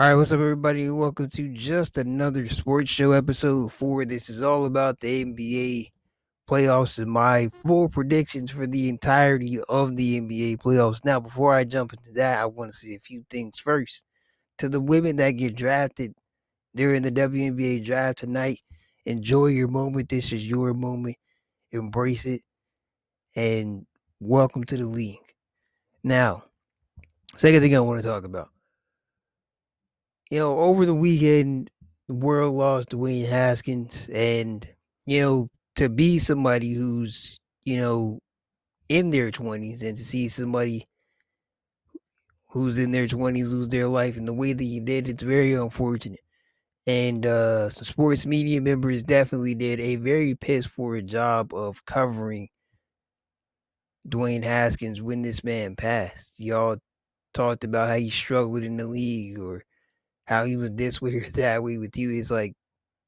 All right, what's up, everybody? Welcome to just another sports show episode four. This is all about the NBA playoffs and my full predictions for the entirety of the NBA playoffs. Now, before I jump into that, I want to say a few things first. To the women that get drafted during the WNBA draft tonight, enjoy your moment. This is your moment. Embrace it and welcome to the league. Now, second thing I want to talk about you know, over the weekend, the world lost Dwayne Haskins, and you know, to be somebody who's you know in their twenties, and to see somebody who's in their twenties lose their life in the way that he did, it's very unfortunate. And uh, some sports media members definitely did a very piss poor job of covering Dwayne Haskins when this man passed. Y'all talked about how he struggled in the league or how he was this way or that way with you. It's like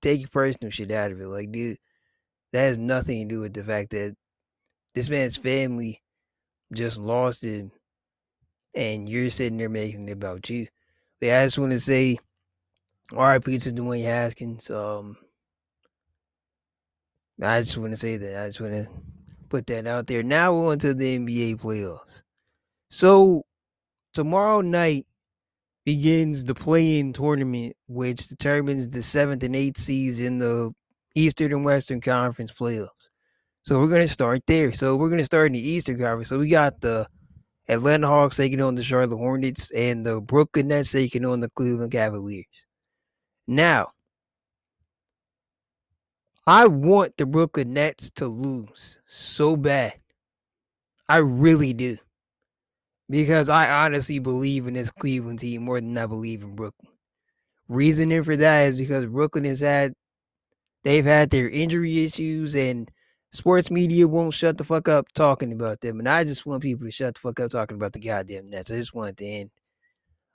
take your personal shit out of it. Like, dude, that has nothing to do with the fact that this man's family just lost him and you're sitting there making it about you. But I just want to say RIP to Dwayne Haskins. Um I just want to say that. I just want to put that out there. Now we're on to the NBA playoffs. So tomorrow night begins the play-in tournament, which determines the seventh and eighth seeds in the Eastern and Western Conference playoffs. So we're gonna start there. So we're gonna start in the Eastern Conference. So we got the Atlanta Hawks taking on the Charlotte Hornets and the Brooklyn Nets taking on the Cleveland Cavaliers. Now, I want the Brooklyn Nets to lose so bad. I really do because I honestly believe in this Cleveland team more than I believe in Brooklyn. Reasoning for that is because Brooklyn has had they've had their injury issues and sports media won't shut the fuck up talking about them. And I just want people to shut the fuck up talking about the goddamn Nets. I just want to end.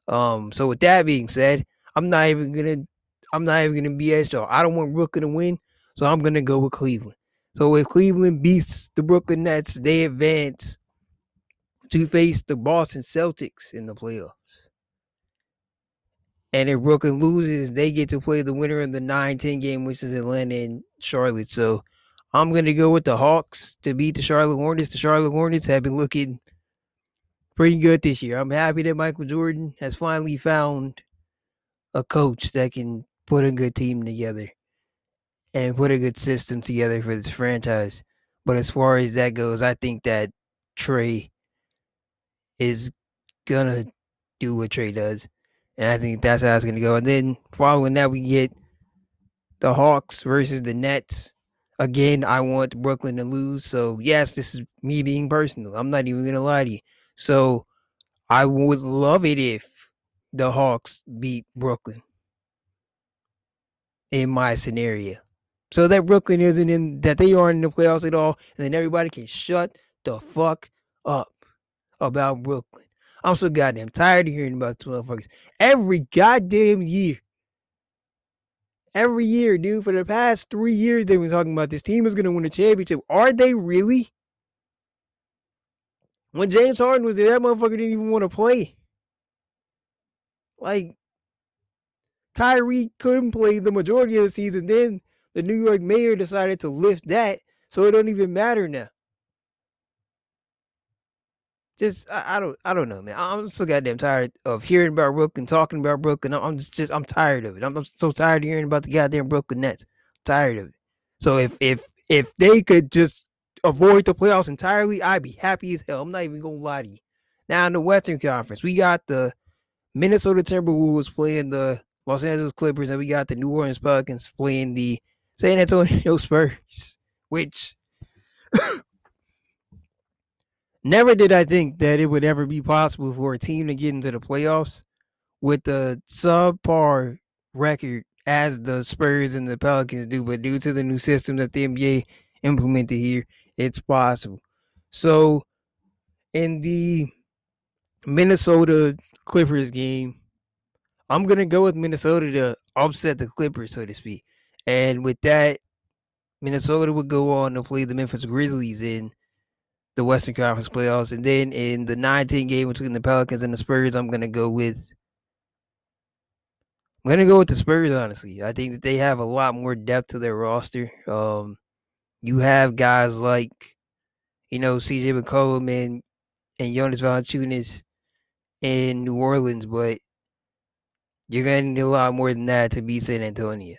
Um, so with that being said, I'm not even gonna I'm not even gonna BS y'all. I don't want Brooklyn to win, so I'm gonna go with Cleveland. So if Cleveland beats the Brooklyn Nets, they advance to face the Boston Celtics in the playoffs. And if Brooklyn loses, they get to play the winner of the 9 10 game, which is Atlanta and Charlotte. So I'm going to go with the Hawks to beat the Charlotte Hornets. The Charlotte Hornets have been looking pretty good this year. I'm happy that Michael Jordan has finally found a coach that can put a good team together and put a good system together for this franchise. But as far as that goes, I think that Trae is gonna do what Trae does. And I think that's how it's gonna go. And then following that we get the Hawks versus the Nets. Again, I want Brooklyn to lose. So yes, this is me being personal. I'm not even gonna lie to you. So I would love it if the Hawks beat Brooklyn in my scenario. So that Brooklyn isn't in that they aren't in the playoffs at all, and then everybody can shut the fuck up about Brooklyn. I'm so goddamn tired of hearing about two motherfuckers every goddamn year. Every year, dude, for the past three years, they've been talking about this team is going to win a championship. Are they really? When James Harden was there, that motherfucker didn't even want to play. Like, Kyrie couldn't play the majority of the season. Then the New York mayor decided to lift that, so it don't even matter now just I, I, don't I don't know, man. I'm so goddamn tired of hearing about Brooklyn, talking about Brooklyn. I'm just, just I'm tired of it. I'm, I'm, so tired of hearing about the goddamn Brooklyn Nets. I'm tired of it. So if if if they could just avoid the playoffs entirely, I'd be happy as hell. I'm not even gonna lie to you. Now in the Western Conference, we got the Minnesota Timberwolves playing the Los Angeles Clippers, and we got the New Orleans Pelicans playing the San Antonio Spurs, which Never did I think that it would ever be possible for a team to get into the playoffs with a subpar record as the Spurs and the Pelicans do, but due to the new system that the NBA implemented here, it's possible. So, in the Minnesota Clippers game, I'm gonna go with Minnesota to upset the Clippers, so to speak. And with that, Minnesota would go on to play the Memphis Grizzlies in the Western Conference playoffs. And then in the 19 game between the Pelicans and the Spurs, I'm going to go with I'm gonna go with the Spurs. Honestly, I think that they have a lot more depth to their roster. Um, you have guys like, you know, CJ McCollum and and Jonas Valanciunas in New Orleans, but you're gonna need a lot more than that to beat San Antonio.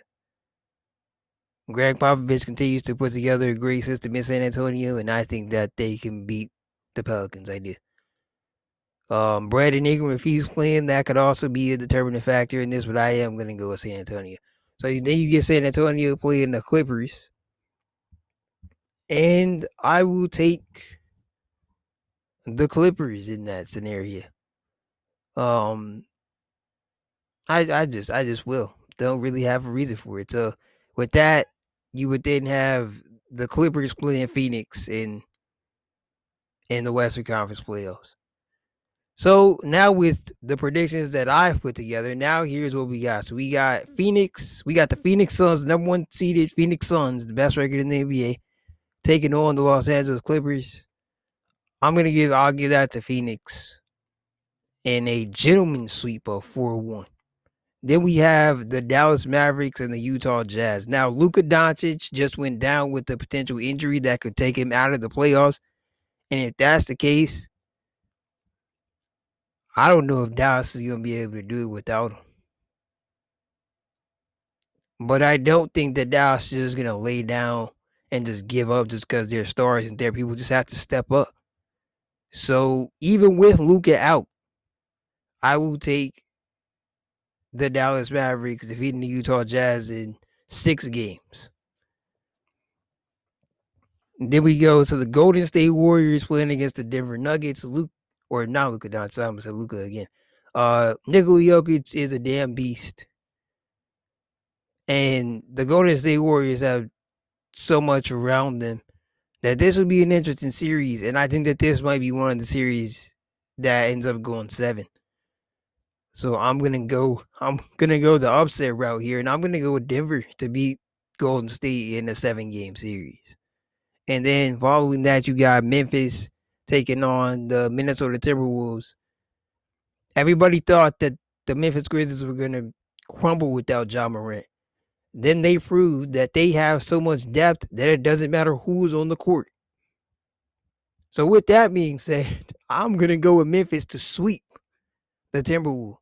Gregg Popovich continues to put together a great system in San Antonio, and I think that they can beat the Pelicans. I do. Um, Brandon Ingram, if he's playing, that could also be a determining factor in this, but I am going to go with San Antonio. So then you get San Antonio playing the Clippers. And I will take the Clippers in that scenario. Um I I just I just will. Don't really have a reason for it. So with that, you would then have the Clippers playing Phoenix in in the Western Conference playoffs. So now with the predictions that I've put together, now here's what we got. So we got Phoenix, we got the Phoenix Suns, number one seeded Phoenix Suns, the best record in the NBA, taking on the Los Angeles Clippers. I'm gonna give I'll give that to Phoenix in a gentleman sweep of 4-1. Then we have the Dallas Mavericks and the Utah Jazz. Now Luka Doncic just went down with a potential injury that could take him out of the playoffs. And if that's the case, I don't know if Dallas is going to be able to do it without him. But I don't think that Dallas is just going to lay down and just give up just because they're stars and their people just have to step up. So even with Luka out, I will take the Dallas Mavericks defeating the Utah Jazz in six games. Then we go to the Golden State Warriors playing against the Denver Nuggets. Luke or not Luka Doncic. I'm gonna say Luka again. Uh, Nikola Jokic is a damn beast, and the Golden State Warriors have so much around them that this would be an interesting series, and I think that this might be one of the series that ends up going seven. So I'm gonna go. I'm gonna go the upset route here, and I'm gonna go with Denver to beat Golden State in a seven game series. And then following that, you got Memphis taking on the Minnesota Timberwolves. Everybody thought that the Memphis Grizzlies were to crumble without Ja Morant. Then they proved that they have so much depth that it doesn't matter who's on the court. So, with that being said, I'm to go with Memphis to sweep the Timberwolves.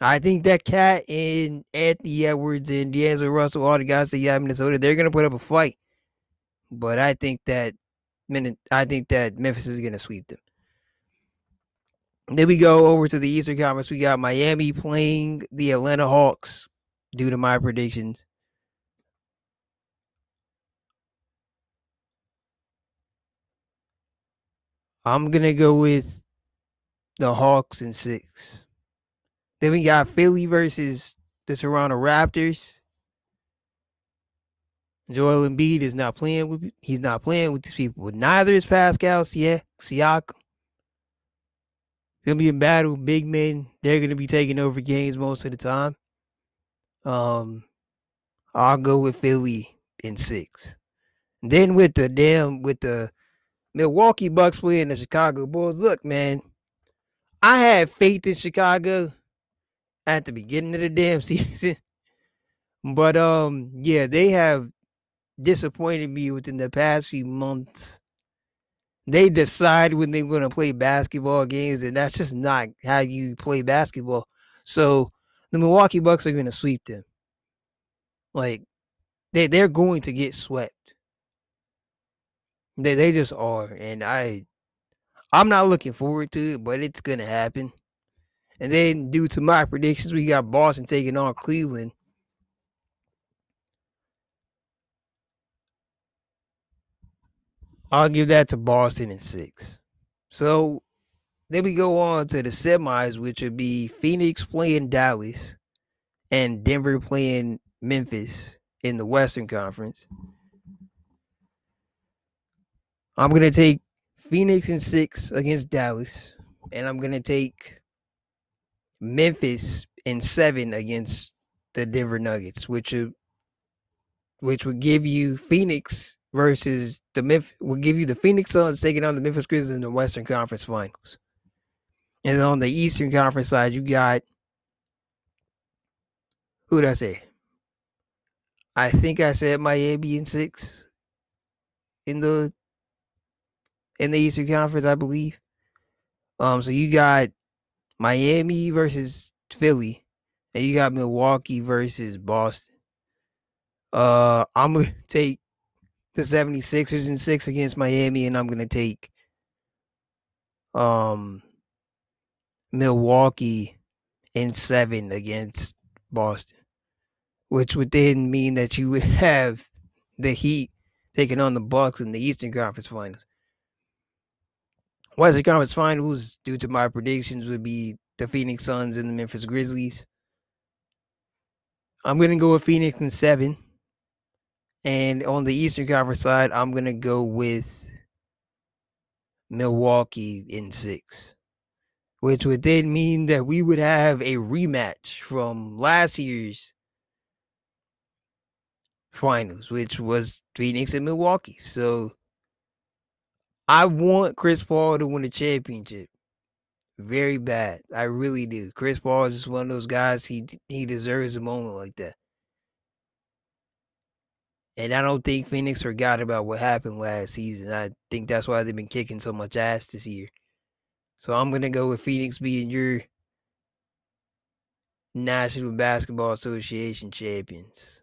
I think that KAT and Anthony Edwards and D'Angelo Russell, all the guys that you got Minnesota, they're to put up a fight. But I think that I think that Memphis is to sweep them. Then we go over to the Eastern Conference. We got Miami playing the Atlanta Hawks due to my predictions. I'm to go with the Hawks in six. Then we got Philly versus the Toronto Raptors. Joel Embiid is not playing with he's not playing with these people. Neither is Pascal Siakam. It's gonna be a battle. Big men, they're gonna be taking over games most of the time. Um, I'll go with Philly in six. then with the damn with the Milwaukee Bucks playing the Chicago Bulls. Look, man, I had faith in Chicago at the beginning of the damn season. But um, yeah, they have disappointed me within the past few months. They decide when they're to play basketball games, and that's just not how you play basketball. So the Milwaukee Bucks are to sweep them. Like they they're going to get swept. They they just are, and I I'm not looking forward to it, but it's gonna happen. And then due to my predictions, we got Boston taking on Cleveland. I'll give that to Boston in six. So then we go on to the semis, which would be Phoenix playing Dallas and Denver playing Memphis in the Western Conference. I'm going to take Phoenix in six against Dallas, and I'm to take Memphis in seven against the Denver Nuggets, which would, which would give you Phoenix versus the Memphis will give you the Phoenix Suns taking on the Memphis Grizzlies in the Western Conference Finals. And on the Eastern Conference side, you got Who did I say? I think I said Miami in six in the in the Eastern Conference, I believe. Um, so you got Miami versus Philly, and you got Milwaukee versus Boston. Uh, I'm gonna take the 76ers in six against Miami, and I'm gonna take um Milwaukee in seven against Boston, which would then mean that you would have the Heat taking on the Bucks in the Eastern Conference Finals. Western Conference Finals, due to my predictions, would be the Phoenix Suns and the Memphis Grizzlies. I'm gonna go with Phoenix in seven. And on the Eastern Conference side, I'm gonna go with Milwaukee in six. Which would then mean that we would have a rematch from last year's finals, which was Phoenix and Milwaukee. So I want Chris Paul to win a championship. Very bad. I really do. Chris Paul is just one of those guys. He he deserves a moment like that. And I don't think Phoenix forgot about what happened last season. I think that's why they've been kicking so much ass this year. So I'm gonna go with Phoenix being your National Basketball Association champions.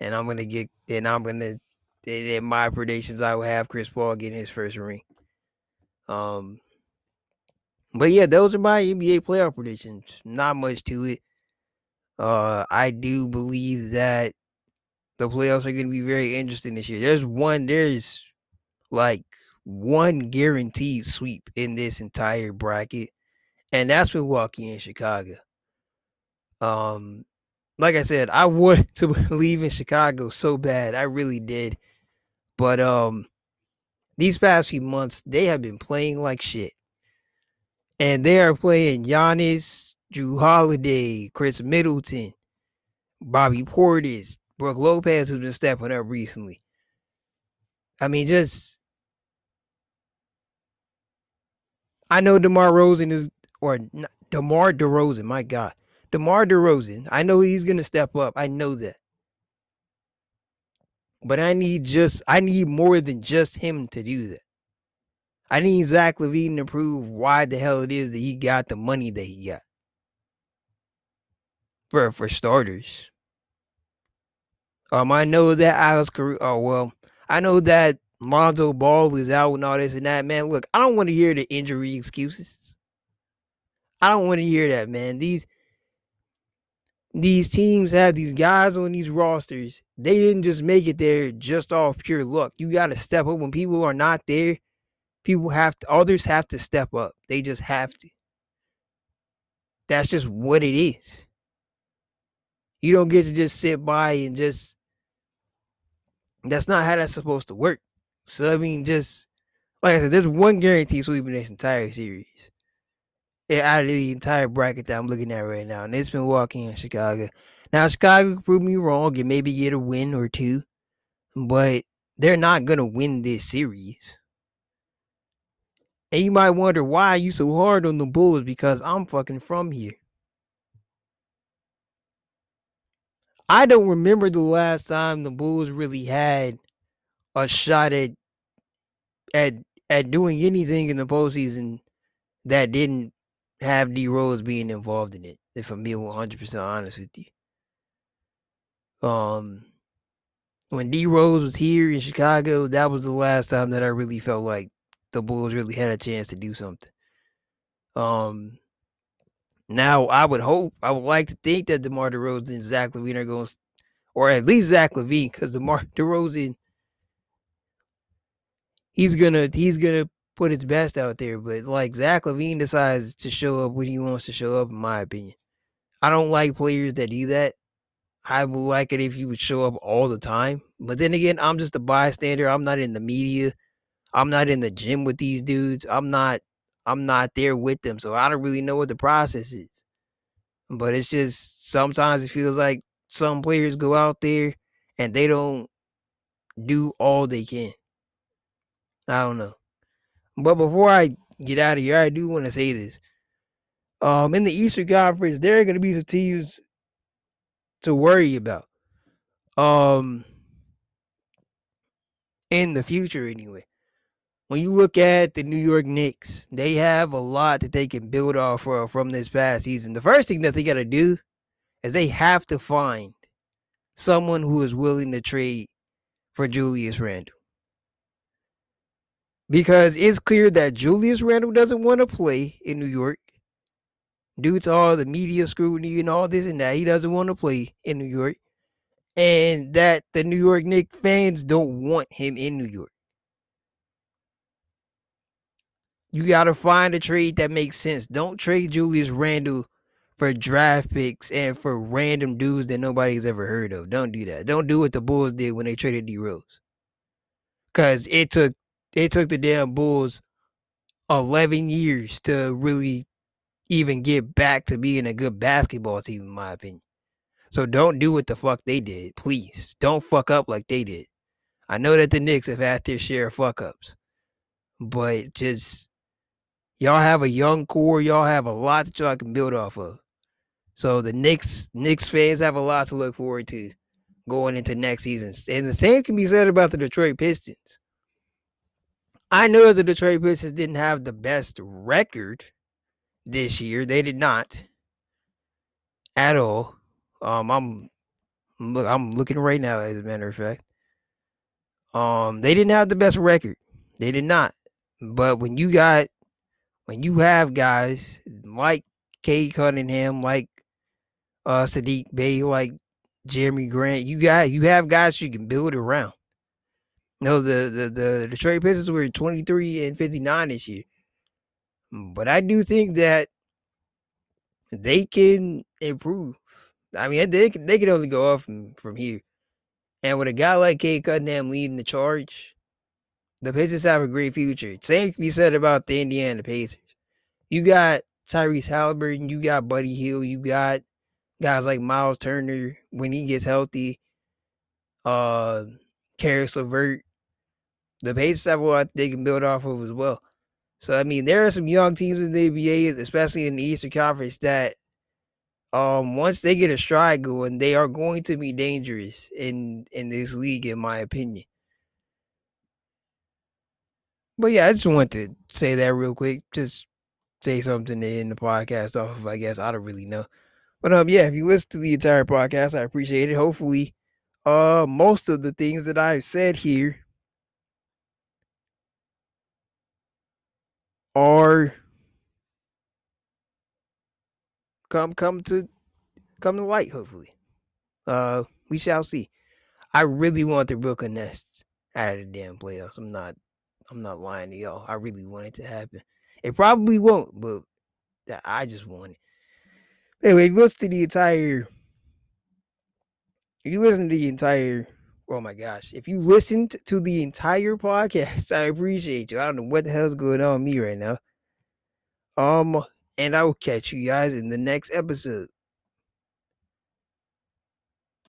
And I'm gonna get and I'm gonna in my predictions I will have Chris Paul getting his first ring. Um but yeah, those are my NBA playoff predictions. Not much to it. Uh, I do believe that the playoffs are going to be very interesting this year. There's one, there's like one guaranteed sweep in this entire bracket, and that's Milwaukee and Chicago. Um, like I said, I wanted to believe in Chicago so bad, I really did, but um, these past few months they have been playing like shit and they are playing Giannis, Jrue Holiday, Khris Middleton, Bobby Portis, Brook Lopez, who's been stepping up recently. I mean, just I know DeMar Rosen is or not, DeMar DeRozan, my God. DeMar DeRozan, I know he's gonna step up. I know that. But I need just I need more than just him to do that. I need Zach LaVine to prove why the hell it is that he got the money that he got. For for starters. Um, I know that Alex Caruso. Oh well, I know that Lonzo Ball is out and all this and that. Man, look, I don't want to hear the injury excuses. I don't want to hear that, man. These these teams have these guys on these rosters. They didn't just make it there just off pure luck. You got to step up when people are not there people have to others have to step up. They just have to. That's just what it is. You don't get to just sit by and just that's not how that's supposed to work. So I mean just like I said, there's one guarantee sweeping this entire series. Out of the entire bracket that I'm looking at right now. And it's been walking in Chicago. Now Chicago could prove me wrong and maybe get a win or two. But they're not gonna win this series. And you might wonder why are you so hard on the Bulls because I'm fucking from here. I don't remember the last time the Bulls really had a shot at at at doing anything in the postseason that didn't have D Rose being involved in it. If I'm being 100 percent honest with you, um, when D Rose was here in Chicago, that was the last time that I really felt like the Bulls really had a chance to do something. Um, now I would hope, I would like to think that DeMar DeRozan and Zach LaVine are going, or at least Zach LaVine, because DeMar DeRozan, he's gonna he's gonna put his best out there. But like Zach LaVine decides to show up when he wants to show up, in my opinion. I don't like players that do that. I would like it if he would show up all the time. But then again, I'm just a bystander. I'm not in the media. I'm not in the gym with these dudes. I'm not I'm not there with them. So I don't really know what the process is. But it's just sometimes it feels like some players go out there and they don't do all they can. I don't know. But before I get out of here, I do want to say this. Um, in the Eastern Conference, there are going to be some teams to worry about. Um in the future anyway. When you look at the New York Knicks, they have a lot that they can build off of from this past season. The first thing that they got to do is they have to find someone who is willing to trade for Julius Randle. Because it's clear that Julius Randle doesn't want to play in New York. Due to all the media scrutiny and all this and that, he doesn't want to play in New York. And that the New York Knicks fans don't want him in New York. You got to find a trade that makes sense. Don't trade Julius Randle for draft picks and for random dudes that nobody's ever heard of. Don't do that. Don't do what the Bulls did when they traded D Rose. Cause it took it took the damn Bulls eleven years to really even get back to being a good basketball team, in my opinion. So don't do what the fuck they did, please. Don't fuck up like they did. I know that the Knicks have had their share of fuck ups, but just y'all have a young core. Y'all have a lot that y'all can build off of. So the Knicks Knicks fans have a lot to look forward to going into next season. And the same can be said about the Detroit Pistons. I know the Detroit Pistons didn't have the best record this year. They did not at all. Um, I'm I'm looking right now. As a matter of fact, um, they didn't have the best record. They did not. But when you got when you have guys like Cade Cunningham, like uh Saddiq Bey, like Jerami Grant. You got you have guys you can build around. No, the the the Detroit Pistons were 23 and 59 this year. But I do think that they can improve. I mean, they they can only go up from, from here. And with a guy like Cade Cunningham leading the charge, the Pistons have a great future. Same can be said about the Indiana Pacers. You got Tyrese Haliburton, you got Buddy Hield, you got guys like Miles Turner when he gets healthy, uh, Caris LeVert, the Pacers have lot they can build off of as well. So I mean, there are some young teams in the NBA, especially in the Eastern Conference, that um once they get a stride going, they are going to be dangerous in in this league, in my opinion. But yeah, I just want to say that real quick. Just say something in the podcast off of, I guess I don't really know. But um, yeah, if you listen to the entire podcast, I appreciate it. Hopefully, uh, most of the things that I've said here are come come to come to light. Hopefully, uh, we shall see. I really want the Brooklyn Nets out of the damn playoffs. I'm not, I'm not lying to y'all. I really want it to happen. It probably won't, but I just want it. Anyway, listen to the entire. If you listen to the entire, oh my gosh, if you listened to the entire podcast, I appreciate you. I don't know what the hell's going on with me right now. Um, and I will catch you guys in the next episode.